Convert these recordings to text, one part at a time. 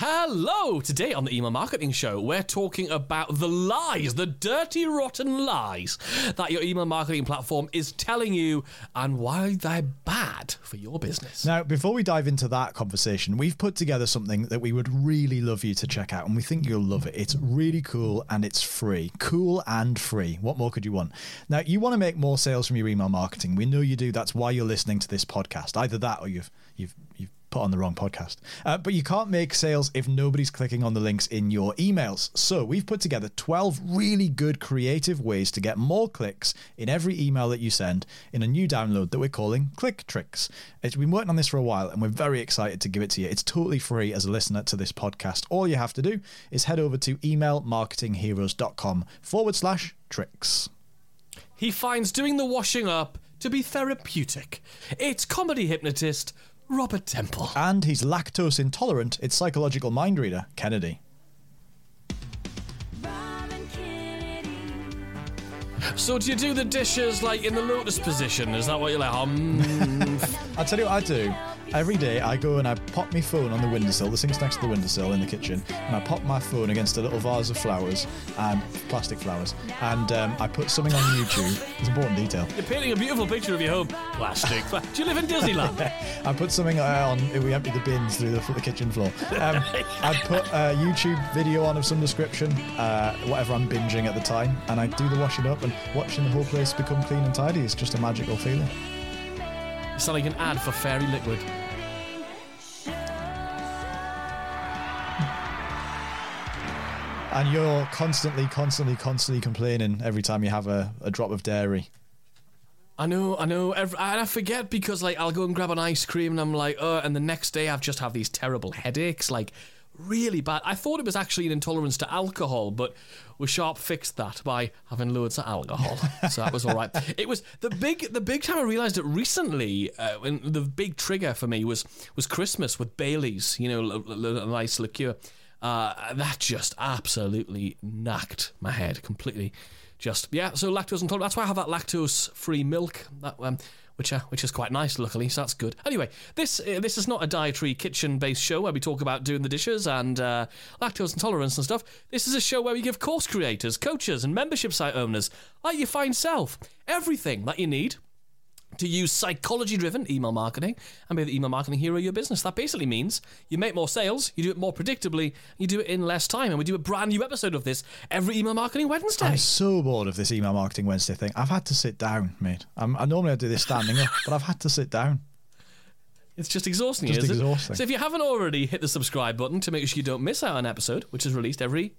Hello! Today on the Email Marketing Show, we're talking about the lies, the dirty, rotten lies that your email marketing platform is telling you and why they're bad for your business. Now, before we dive into that conversation, we've put together something that we would really love you to check out, and we think you'll love it. It's really cool and it's free. Cool and free. What more could you want? Now, you want to make more sales from your email marketing. We know you do. That's why you're listening to this podcast. Either that or you've you've you've put on the wrong podcast. Uh, but you can't make sales if nobody's clicking on the links in your emails. So we've put together 12 really good creative ways to get more clicks in every email that you send in a new download that we're calling Click Tricks. It's been working on this for a while and we're very excited to give it to you. It's totally free as a listener to this podcast. All you have to do is head over to emailmarketingheroes.com forward slash tricks. He finds doing the washing up to be therapeutic. It's comedy hypnotist Robert Temple. And he's lactose intolerant. It's psychological mind reader, Kennedy. So do you do the dishes like in the lotus position? Is that what you're like? Um, I'll tell you what I do. Every day I go and I pop my phone on the windowsill, the sink's next to the windowsill in the kitchen, and I pop my phone against a little vase of flowers, and plastic flowers, and um, I put something on YouTube. It's important detail. you're painting a beautiful picture of your home. Plastic. do you live in Disneyland? I put something uh, on. We empty the bins through the, the kitchen floor. Um, I put a YouTube video on of some description, uh, whatever I'm binging at the time, and I do the washing up and watching the whole place become clean and tidy. It's just a magical feeling. You sound like an ad for Fairy Liquid. And you're constantly, constantly, constantly complaining every time you have a, a drop of dairy. I know, I know, every, and I forget because like I'll go and grab an ice cream and I'm like, oh, and the next day I've just have these terrible headaches, like really bad. I thought it was actually an intolerance to alcohol, but we sharp fixed that by having loads of alcohol, so that was all right. It was the big, the big time I realised it recently. Uh, when the big trigger for me was was Christmas with Bailey's, you know, a, a, a nice liqueur. Uh, that just absolutely knocked my head completely. Just yeah, so lactose intolerant. That's why I have that lactose-free milk. That um, which uh, which is quite nice, luckily. So that's good. Anyway, this uh, this is not a dietary kitchen-based show where we talk about doing the dishes and uh, lactose intolerance and stuff. This is a show where we give course creators, coaches, and membership site owners like your fine self everything that you need to use psychology driven email marketing and be the email marketing hero of your business. That basically means you make more sales, you do it more predictably, you do it in less time. And we do a brand new episode of this every email marketing Wednesday. I'm so bored of this email marketing Wednesday thing. I've had to sit down, mate. I'm, I normally I do this standing up, but I've had to sit down. It's just exhausting, Just is exhausting. it? So if you haven't already hit the subscribe button to make sure you don't miss out on an episode, which is released every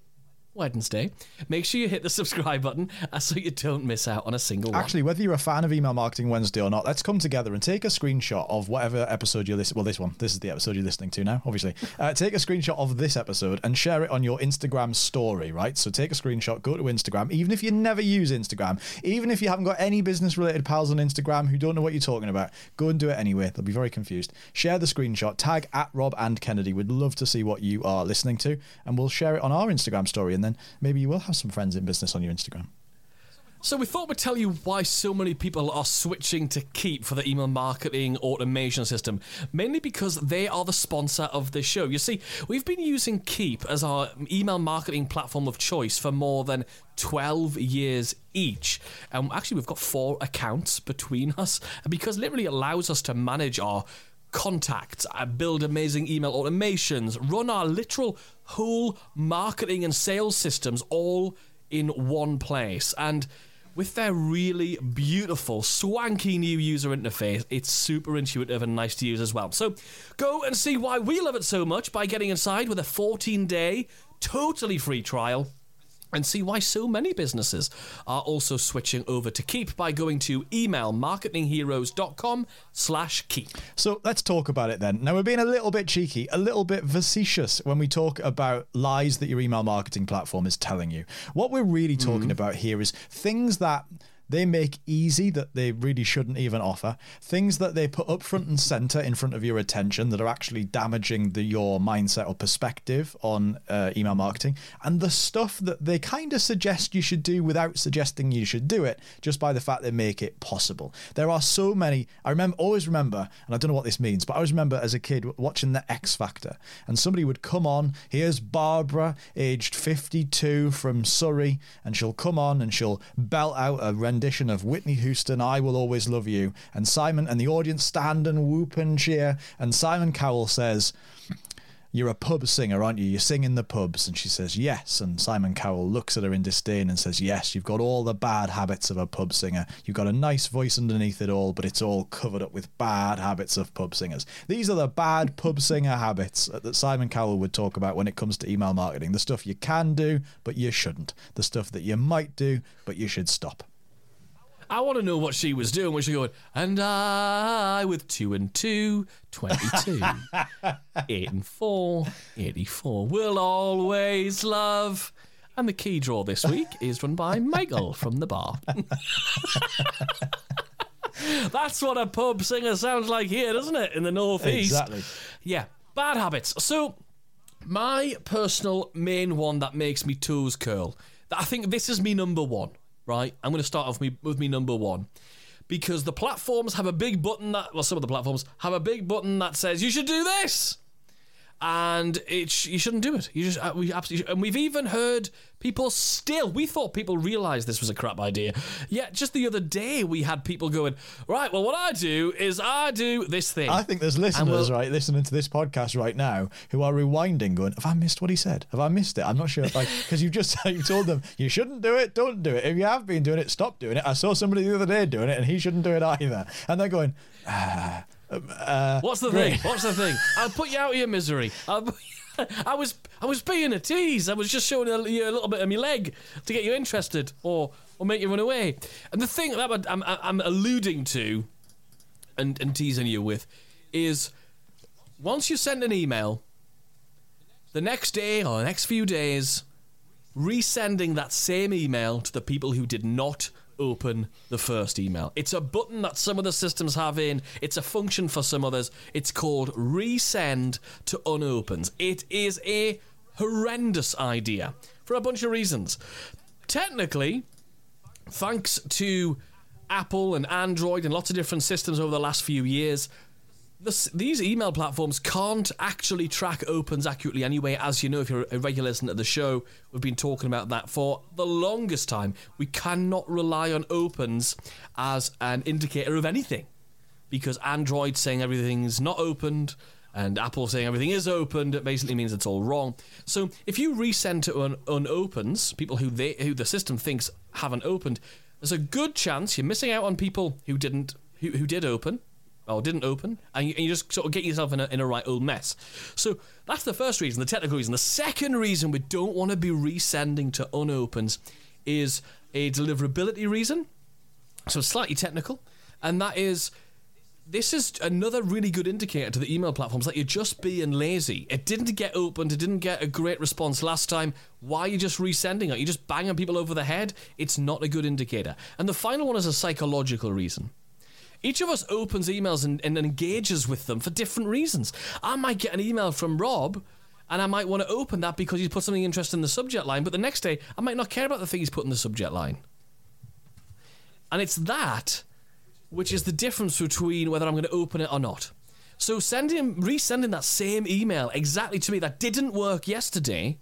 Wednesday, make sure you hit the subscribe button uh, so you don't miss out on a single one. Actually, whether you're a fan of Email Marketing Wednesday or not, let's come together and take a screenshot of whatever episode you're listening. Well, this one. This is the episode you're listening to now. Obviously, uh, take a screenshot of this episode and share it on your Instagram story. Right. So take a screenshot, go to Instagram, even if you never use Instagram, even if you haven't got any business-related pals on Instagram who don't know what you're talking about, go and do it anyway. They'll be very confused. Share the screenshot, tag at Rob and Kennedy. We'd love to see what you are listening to, and we'll share it on our Instagram story, and then maybe you will have some friends in business on your Instagram. So we thought we'd tell you why so many people are switching to Keap for the email marketing automation system. Mainly because they are the sponsor of this show. You see, we've been using Keap as our email marketing platform of choice for more than 12 years each. And actually, we've got four accounts between us because it literally allows us to manage our contacts, uh, build amazing email automations, run our literal whole marketing and sales systems all in one place. And with their really beautiful, swanky new user interface, it's super intuitive and nice to use as well. So go and see why we love it so much by getting inside with a 14 day, totally free trial and see why so many businesses are also switching over to Keap by going to emailmarketingheroes.com slash keap. So let's talk about it then. Now, we're being a little bit cheeky, a little bit facetious when we talk about lies that your email marketing platform is telling you. What we're really talking hmm. about here is things that they make easy that they really shouldn't even offer, things that they put up front and center in front of your attention that are actually damaging the, your mindset or perspective on uh, email marketing, and the stuff that they kind of suggest you should do without suggesting you should do it, just by the fact they make it possible. There are so many. I remember, always remember, and I don't know what this means, but I always remember as a kid watching the X Factor, and somebody would come on. Here's Barbara, aged 52 from Surrey, and she'll come on and she'll belt out a rendition of Whitney Houston, I Will Always Love You. And Simon and the audience stand and whoop and cheer. And Simon Cowell says, you're a pub singer, aren't you? You sing in the pubs. And she says, Yes. And Simon Cowell looks at her in disdain and says, Yes, you've got all the bad habits of a pub singer. You've got a nice voice underneath it all, but it's all covered up with bad habits of pub singers. These are the bad pub singer habits that Simon Cowell would talk about when it comes to email marketing. The stuff you can do, but you shouldn't. The stuff that you might do, but you should stop. I want to know what she was doing. when she going, and I with two and two, 22, eight and four, 84, will always love. And the key draw this week is run by Michael from the bar. That's what a pub singer sounds like here, doesn't it? In the northeast. Exactly. Yeah, bad habits. So, my personal main one that makes me toes curl. I think this is me number one right? I'm going to start off me, with me number one because the platforms have a big button that, well, some of the platforms have a big button that says you should do this and it you shouldn't do it. You just uh, we absolutely and we've even heard people still. We thought people realised this was a crap idea. Yet just the other day we had people going right. Well, what I do is I do this thing. I think there's listeners we'll, right listening to this podcast right now who are rewinding, going, "Have I missed what he said? Have I missed it? I'm not sure." Like because you just you told them you shouldn't do it, don't do it. If you have been doing it, stop doing it. I saw somebody the other day doing it, and he shouldn't do it either. And they're going. Ah uh, What's the great. thing? What's the thing? I'll put you out of your misery. I was I was being a tease. I was just showing you a little bit of my leg to get you interested or or make you run away. And the thing that I'm, I'm alluding to and, and teasing you with is once you send an email, the next day or the next few days, resending that same email to the people who did not open the first email. It's a button that some of the systems have in, it's a function for some others. It's called resend to unopens. It is a horrendous idea for a bunch of reasons. Technically, thanks to Apple and Android and lots of different systems over the last few years, this, these email platforms can't actually track opens accurately anyway. As you know, if you're a regular listener to the show, we've been talking about that for the longest time. We cannot rely on opens as an indicator of anything because Android saying everything's not opened and Apple saying everything is opened it basically means it's all wrong. So if you resend to un- unopens, people who they who the system thinks haven't opened, there's a good chance you're missing out on people who didn't who, who did open Oh, or didn't open, and you, and you, just sort of get yourself in a, in a right old mess. So that's the first reason, the technical reason. The second reason we don't want to be resending to unopens is a deliverability reason. So slightly technical, and that is this is another really good indicator to the email platforms that you're just being lazy. It didn't get opened, it didn't get a great response last time. Why are you just resending it? You're just banging people over the head. It's not a good indicator. And the final one is a psychological reason. Each of us opens emails and, and engages with them for different reasons. I might get an email from Rob and I might want to open that because he's put something interesting in the subject line, but the next day I might not care about the thing he's put in the subject line. And it's that which is the difference between whether I'm going to open it or not. So sending resending that same email exactly to me that didn't work yesterday,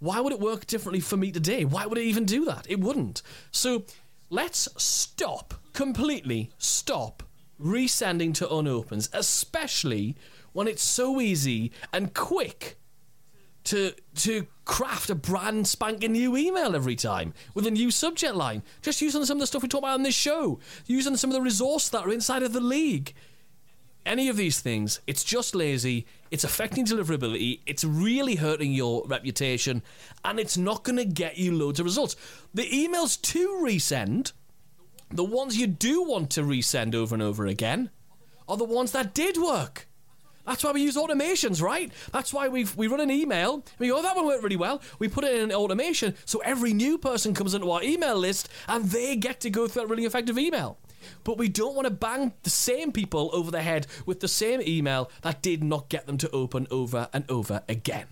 why would it work differently for me today? Why would it even do that? It wouldn't. So let's stop completely stop resending to unopens, especially when it's so easy and quick to to craft a brand spanking new email every time with a new subject line. Just using some of the stuff we talk about on this show, using some of the resources that are inside of the league. Any of these things, it's just lazy, it's affecting deliverability, it's really hurting your reputation, and it's not going to get you loads of results. The emails to resend the ones you do want to resend over and over again are the ones that did work. That's why we use automations, right? That's why we we run an email. We go, oh, that one worked really well. We put it in an automation, so every new person comes into our email list and they get to go through that really effective email. But we don't want to bang the same people over the head with the same email that did not get them to open over and over again.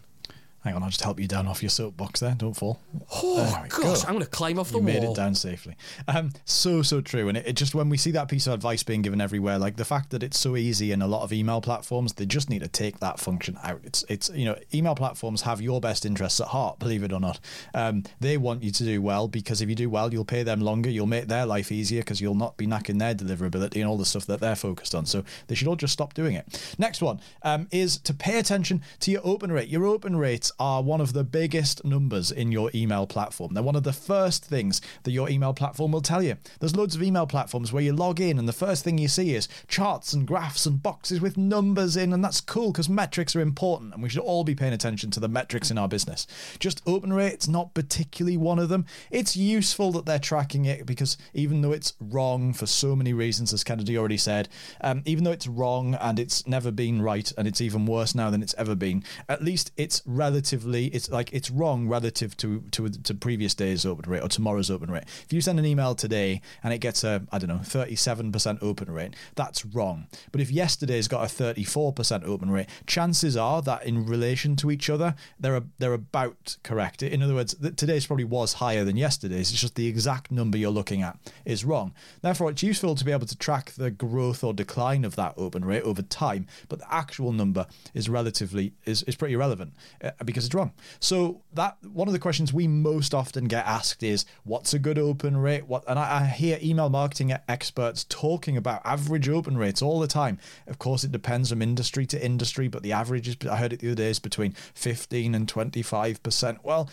Hang on, I'll just help you down off your soapbox there. Don't fall. Oh, gosh, I'm going to climb off the you wall. made it down safely. Um, so so true, and it, it, just when we see that piece of advice being given everywhere, like the fact that it's so easy in a lot of email platforms, they just need to take that function out. It's it's you know email platforms have your best interests at heart, believe it or not. Um, they want you to do well because if you do well, you'll pay them longer, you'll make their life easier because you'll not be knacking their deliverability and all the stuff that they're focused on. So they should all just stop doing it. Next one um, is to pay attention to your open rate. Your open rates are one of the biggest numbers in your email platform. They're one of the first things that your email platform will tell you. There's loads of email platforms where you log in and the first thing you see is charts and graphs and boxes with numbers in, and that's cool because metrics are important and we should all be paying attention to the metrics in our business. Just open rate's not particularly one of them. It's useful that they're tracking it because even though it's wrong for so many reasons, as Kennedy already said, um, even though it's wrong and it's never been right and it's even worse now than it's ever been, at least it's relatively, it's like it's wrong relative to to to previous days open rate or tomorrow's open rate. If you send an email today and it gets a I don't know 37% open rate, that's wrong. But if yesterday's got a 34% open rate, chances are that in relation to each other, they're they're about correct. In other words, today's probably was higher than yesterday's. It's just the exact number you're looking at is wrong. Therefore, it's useful to be able to track the growth or decline of that open rate over time, but the actual number is relatively is, is pretty irrelevant uh, because it's wrong. So that one of the questions we most often get asked is, "What's a good open rate?" What and I, I hear email marketing experts talking about average open rates all the time. Of course, it depends from industry to industry, but the average is I heard it the other day is between fifteen and twenty five percent. Well,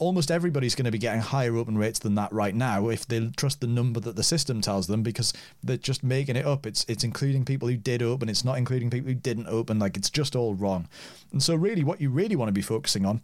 almost everybody's going to be getting higher open rates than that right now if they trust the number that the system tells them because they're just making it up. It's it's including people who did open, it's not including people who didn't open. Like it's just all wrong. And so really, what you really want to be focusing on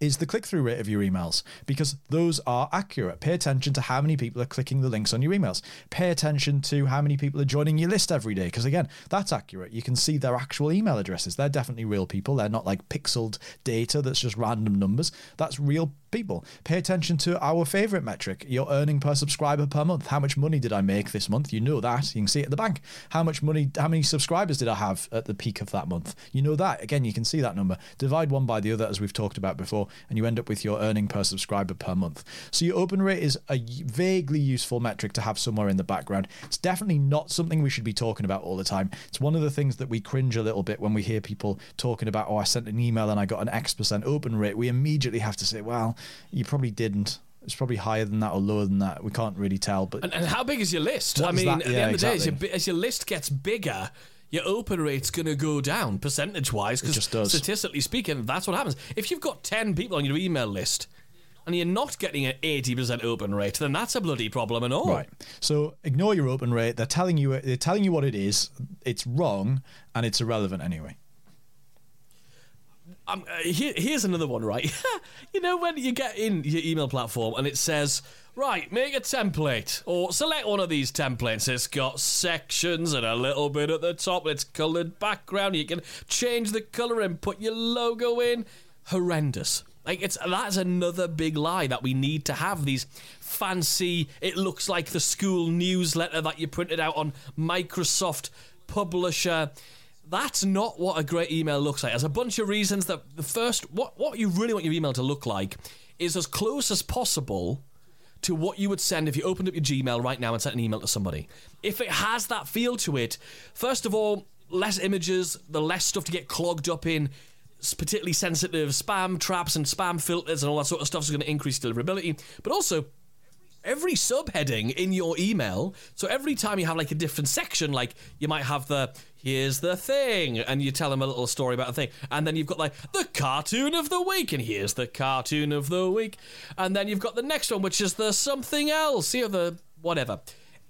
is the click through rate of your emails because those are accurate. Pay attention to how many people are clicking the links on your emails. Pay attention to how many people are joining your list every day because, again, that's accurate. You can see their actual email addresses. They're definitely real people. They're not like pixeled data that's just random numbers. That's real people. Pay attention to our favorite metric, your earning per subscriber per month. How much money did I make this month? You know that. You can see it at the bank. How much money, how many subscribers did I have at the peak of that month? You know that. Again, you can see that number. Divide one by the other, as we've talked about before, and you end up with your earning per subscriber per month. So your open rate is a vaguely useful metric to have somewhere in the background. It's definitely not something we should be talking about all the time. It's one of the things that we cringe a little bit when we hear people talking about, oh, I sent an email and I got an X percent open rate. We immediately have to say, well, you probably didn't. It's probably higher than that or lower than that. We can't really tell. But and, and how big is your list? I mean, that? at the end of the day, as your, as your list gets bigger, your open rate's going to go down percentage wise because statistically speaking, that's what happens. If you've got 10 people on your email list and you're not getting an 80% open rate, then that's a bloody problem and all. Right. So ignore your open rate. They're telling you they're telling you what it is. It's wrong and it's irrelevant anyway. Um, uh, here, here's another one, right? you know when you get in your email platform and it says, right, make a template or select one of these templates. It's got sections and a little bit at the top. It's coloured background. You can change the colour and put your logo in. Horrendous. Like it's that's another big lie that we need to have these fancy. It looks like the school newsletter that you printed out on Microsoft Publisher that's not what a great email looks like. There's a bunch of reasons that the first, what, what you really want your email to look like is as close as possible to what you would send if you opened up your Gmail right now and sent an email to somebody. If it has that feel to it, first of all, less images, the less stuff to get clogged up in, particularly sensitive spam traps and spam filters and all that sort of stuff is going to increase deliverability. But also, every subheading in your email. So every time you have like a different section, like you might have the here's the thing, and you tell them a little story about the thing, and then you've got like the cartoon of the week, and here's the cartoon of the week, and then you've got the next one, which is the something else, here the whatever.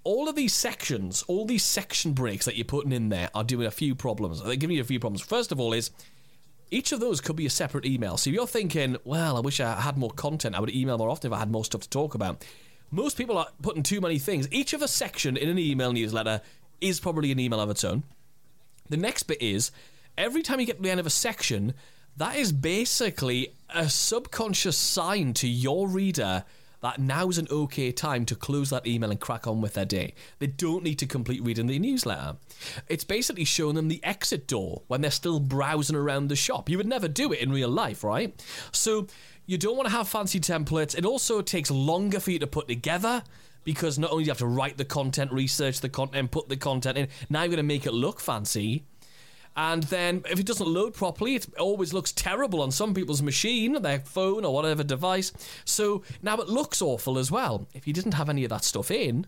All of these sections, all these section breaks that you're putting in there are doing a few problems. They're giving you a few problems. First of all, is each of those could be a separate email. So if you're thinking, well, I wish I had more content, I would email more often if I had more stuff to talk about most people are putting too many things. Each of a section in an email newsletter is probably an email of its own. The next bit is every time you get to the end of a section, that is basically a subconscious sign to your reader that now's an okay time to close that email and crack on with their day. They don't need to complete reading the newsletter. It's basically showing them the exit door when they're still browsing around the shop. You would never do it in real life, right? So you don't want to have fancy templates. It also takes longer for you to put together because not only do you have to write the content, research the content, put the content in, now you're going to make it look fancy. And then if it doesn't load properly, it always looks terrible on some people's machine, their phone or whatever device. So now it looks awful as well. If you didn't have any of that stuff in,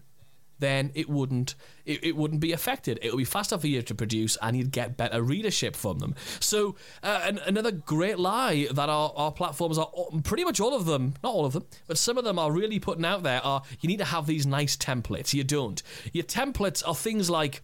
then it wouldn't it, it wouldn't be affected. It would be faster for you to produce, and you'd get better readership from them. So uh, an, another great lie that our, our platforms are pretty much all of them, not all of them, but some of them are really putting out there are you need to have these nice templates. You don't. Your templates are things like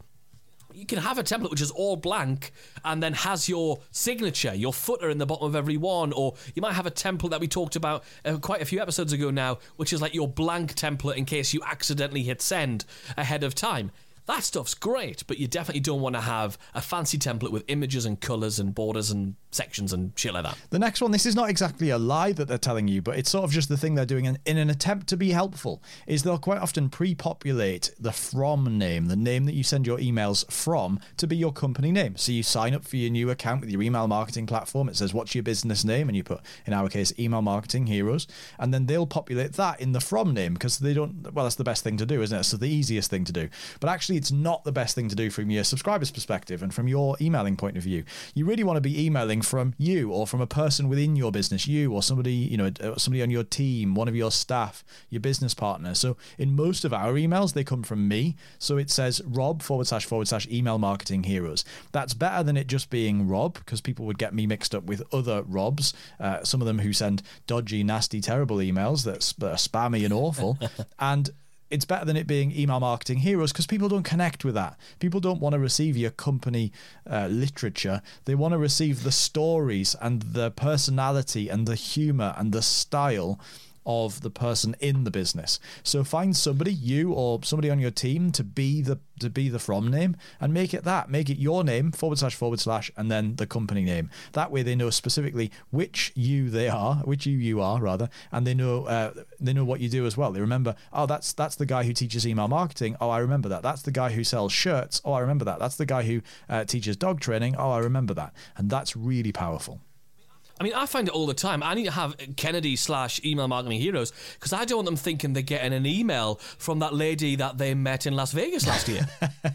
you can have a template which is all blank and then has your signature, your footer in the bottom of every one, or you might have a template that we talked about uh, quite a few episodes ago now, which is like your blank template in case you accidentally hit send ahead of time. That stuff's great, but you definitely don't want to have a fancy template with images and colors and borders and sections and shit like that. The next one, this is not exactly a lie that they're telling you, but it's sort of just the thing they're doing in, in an attempt to be helpful. Is they'll quite often pre-populate the from name, the name that you send your emails from, to be your company name. So you sign up for your new account with your email marketing platform. It says what's your business name, and you put in our case email marketing heroes, and then they'll populate that in the from name because they don't. Well, that's the best thing to do, isn't it? So the easiest thing to do. But actually, it's not the best thing to do from your subscribers' perspective and from your emailing point of view. You really want to be emailing from you or from a person within your business, you or somebody, you know, uh, somebody on your team, one of your staff, your business partner. So in most of our emails, they come from me. So it says Rob forward slash forward slash email marketing heroes. That's better than it just being Rob because people would get me mixed up with other Robs, uh, some of them who send dodgy, nasty, terrible emails that are spammy and awful. and it's better than it being email marketing heroes because people don't connect with that. People don't want to receive your company uh, literature. They want to receive the stories and the personality and the humor and the style of the person in the business. So find somebody, you or somebody on your team, to be the to be the from name and make it that. Make it your name forward slash forward slash and then the company name. That way they know specifically which you they are, which you you are rather, and they know uh, they know what you do as well. They remember, oh that's that's the guy who teaches email marketing. Oh I remember that. That's the guy who sells shirts. Oh I remember that. That's the guy who uh, teaches dog training. Oh I remember that. And that's really powerful. I mean, I find it all the time. I need to have Kennedy slash email marketing heroes because I don't want them thinking they're getting an email from that lady that they met in Las Vegas last year.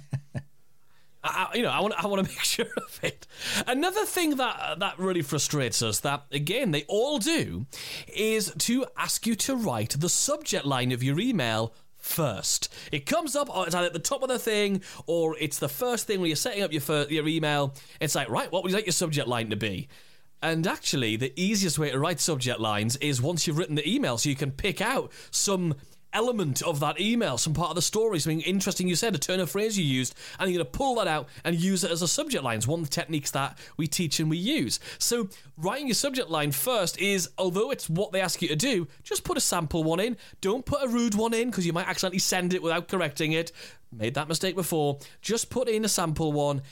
I, you know, I want, I want to make sure of it. Another thing that uh, that really frustrates us, that again they all do, is to ask you to write the subject line of your email first. It comes up, oh, it's either at the top of the thing, or it's the first thing when you're setting up your your email. It's like, right, what would you like your subject line to be? And actually, the easiest way to write subject lines is once you've written the email, so you can pick out some element of that email, some part of the story, something interesting you said, a turn of phrase you used, and you're going to pull that out and use it as a subject line. It's one of the techniques that we teach and we use. So, writing your subject line first is, although it's what they ask you to do, just put a sample one in. Don't put a rude one in because you might accidentally send it without correcting it. Made that mistake before. Just put in a sample one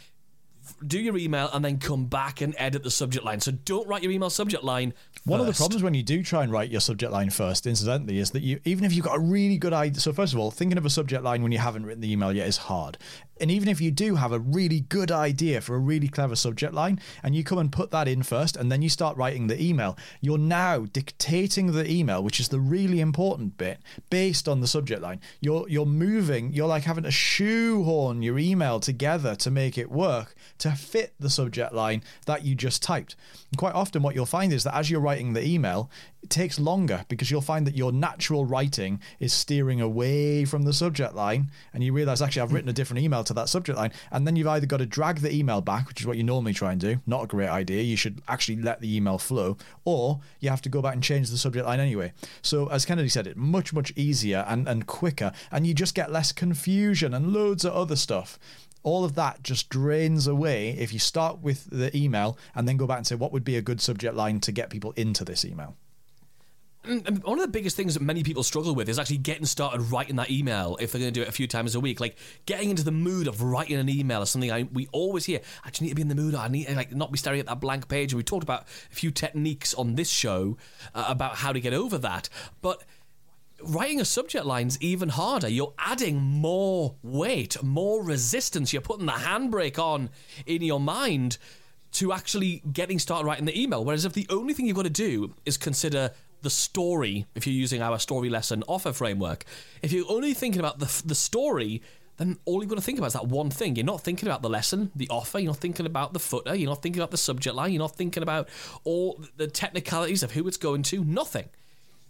do your email and then come back and edit the subject line. So don't write your email subject line. First. One of the problems when you do try and write your subject line first, incidentally, is that you even if you've got a really good idea. So first of all, thinking of a subject line when you haven't written the email yet is hard. And even if you do have a really good idea for a really clever subject line and you come and put that in first and then you start writing the email, you're now dictating the email, which is the really important bit, based on the subject line. You're you're moving, you're like having to shoehorn your email together to make it work to fit the subject line that you just typed. And quite often what you'll find is that as you're writing the email, it takes longer because you'll find that your natural writing is steering away from the subject line and you realize actually I've written a different email to that subject line. And then you've either got to drag the email back which is what you normally try and do. Not a great idea. You should actually let the email flow. Or you have to go back and change the subject line anyway. So as Kennedy said it much much easier and, and quicker. And you just get less confusion and loads of other stuff all of that just drains away if you start with the email and then go back and say what would be a good subject line to get people into this email one of the biggest things that many people struggle with is actually getting started writing that email if they're going to do it a few times a week. Like getting into the mood of writing an email is something I, we always hear. I just need to be in the mood. I need to like not be staring at that blank page. And we talked about a few techniques on this show uh, about how to get over that. But writing a subject line is even harder. You're adding more weight, more resistance. You're putting the handbrake on in your mind to actually getting started writing the email. Whereas if the only thing you've got to do is consider the story, if you're using our story lesson offer framework, if you're only thinking about the, the story, then all you've got to think about is that one thing. You're not thinking about the lesson, the offer, you're not thinking about the footer, you're not thinking about the subject line, you're not thinking about all the technicalities of who it's going to, nothing.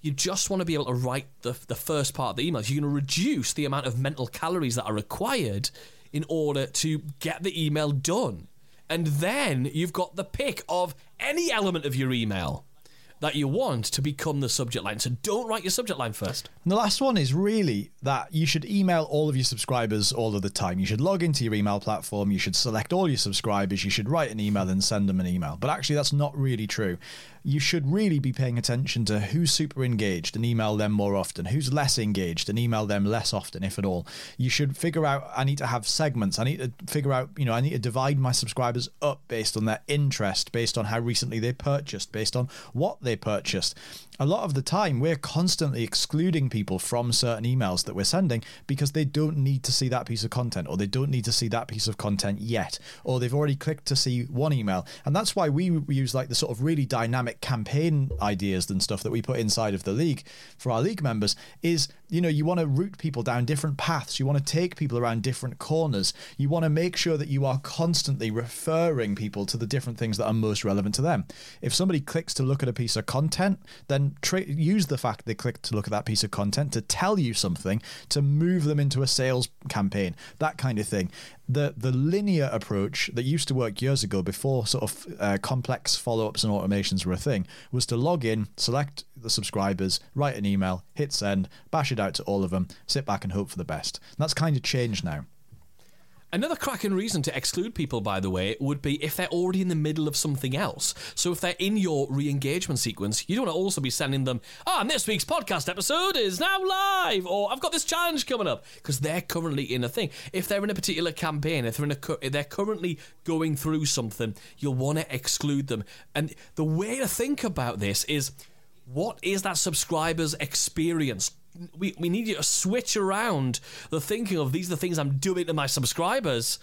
You just want to be able to write the, the first part of the emails. You're going to reduce the amount of mental calories that are required in order to get the email done. And then you've got the pick of any element of your email that you want to become the subject line. So don't write your subject line first. And the last one is really that you should email all of your subscribers all of the time. You should log into your email platform, you should select all your subscribers, you should write an email and send them an email. But actually, that's not really true you should really be paying attention to who's super engaged and email them more often, who's less engaged and email them less often, if at all. You should figure out, I need to have segments. I need to figure out, you know, I need to divide my subscribers up based on their interest, based on how recently they purchased, based on what they purchased. A lot of the time we're constantly excluding people from certain emails that we're sending because they don't need to see that piece of content or they don't need to see that piece of content yet or they've already clicked to see one email. And that's why we use like the sort of really dynamic campaign ideas and stuff that we put inside of the league for our league members is you know you want to route people down different paths. You want to take people around different corners. You want to make sure that you are constantly referring people to the different things that are most relevant to them. If somebody clicks to look at a piece of content then tra- use the fact they clicked to look at that piece of content to tell you something to move them into a sales campaign, that kind of thing. The the linear approach that used to work years ago before sort of uh, complex follow ups and automations were a thing was to log in, select the subscribers, write an email, hit send, bash it out to all of them, sit back and hope for the best. And that's kind of changed now. Another cracking reason to exclude people, by the way, would be if they're already in the middle of something else. So if they're in your re engagement sequence, you don't want to also be sending them, ah, oh, and this week's podcast episode is now live, or I've got this challenge coming up, because they're currently in a thing. If they're in a particular campaign, if they're, in a, they're currently going through something, you'll want to exclude them. And the way to think about this is what is that subscriber's experience? we, we need you to switch around the thinking of these are the things I'm doing to my subscribers.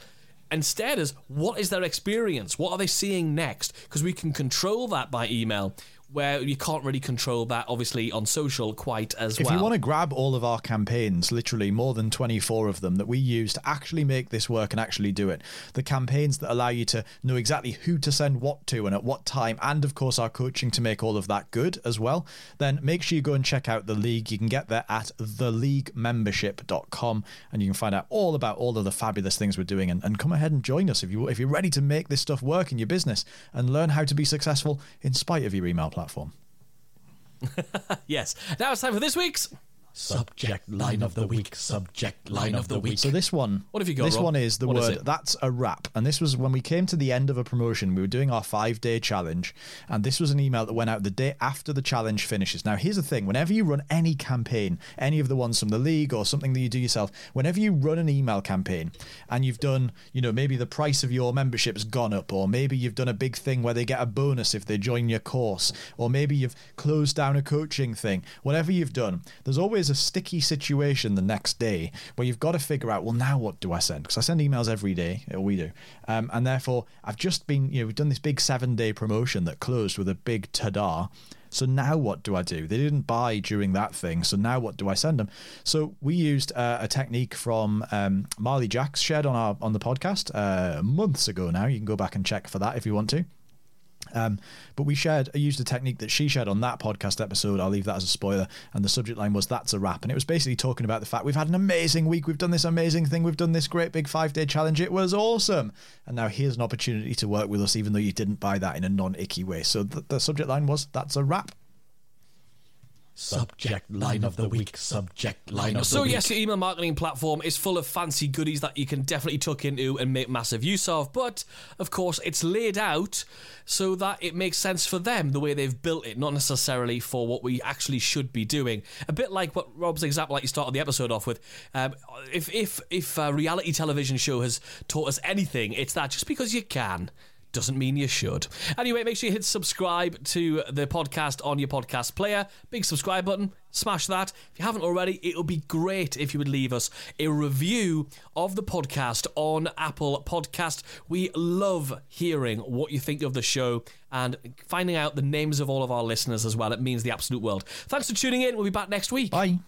Instead, is what is their experience? What are they seeing next? Because we can control that by email where you can't really control that obviously on social quite as if well. If you want to grab all of our campaigns, literally more than 24 of them that we use to actually make this work and actually do it, the campaigns that allow you to know exactly who to send what to and at what time, and of course our coaching to make all of that good as well, then make sure you go and check out the league. You can get there at theleaguemembership.com and you can find out all about all of the fabulous things we're doing and, and come ahead and join us if you if you're ready to make this stuff work in your business and learn how to be successful in spite of your email platform. yes. Now it's time for this week's Subject line of the week. Subject line of the week. So this one, what have you got? This Rob? one is the what word. That's a wrap, and this was when we came to the end of a promotion. We were doing our five-day challenge, and this was an email that went out the day after the challenge finishes. Now, here's the thing: whenever you run any campaign, any of the ones from the league or something that you do yourself, whenever you run an email campaign and you've done, you know, maybe the price of your membership's gone up, or maybe you've done a big thing where they get a bonus if they join your course, or maybe you've closed down a coaching thing. Whatever you've done, there's always a sticky situation the next day where you've got to figure out, well, now what do I send? Because I send emails every day, or we do. Um, and therefore, I've just been, you know, we've done this big seven day promotion that closed with a big ta So now what do I do? They didn't buy during that thing. So now what do I send them? So we used uh, a technique from um, Marley Jaxx shared on our on the podcast uh, months ago. Now you can go back and check for that if you want to. Um, but we shared, I used a technique that she shared on that podcast episode. I'll leave that as a spoiler. And the subject line was "That's a wrap," and it was basically talking about the fact we've had an amazing week, we've done this amazing thing, we've done this great big five day challenge. It was awesome, and now here's an opportunity to work with us, even though you didn't buy that in a non icky way. So th- the subject line was "That's a wrap." Subject line of the week. Subject line of the week. So yes, your email marketing platform is full of fancy goodies that you can definitely tuck into and make massive use of. But of course, it's laid out so that it makes sense for them the way they've built it, not necessarily for what we actually should be doing. A bit like what Rob's example, like you started the episode off with. Um, if if if a reality television show has taught us anything, it's that just because you can doesn't mean you should. Anyway, make sure you hit subscribe to the podcast on your podcast player. Big subscribe button, smash that. If you haven't already, it would be great if you would leave us a review of the podcast on Apple Podcast. We love hearing what you think of the show and finding out the names of all of our listeners as well. It means the absolute world. Thanks for tuning in. We'll be back next week. Bye.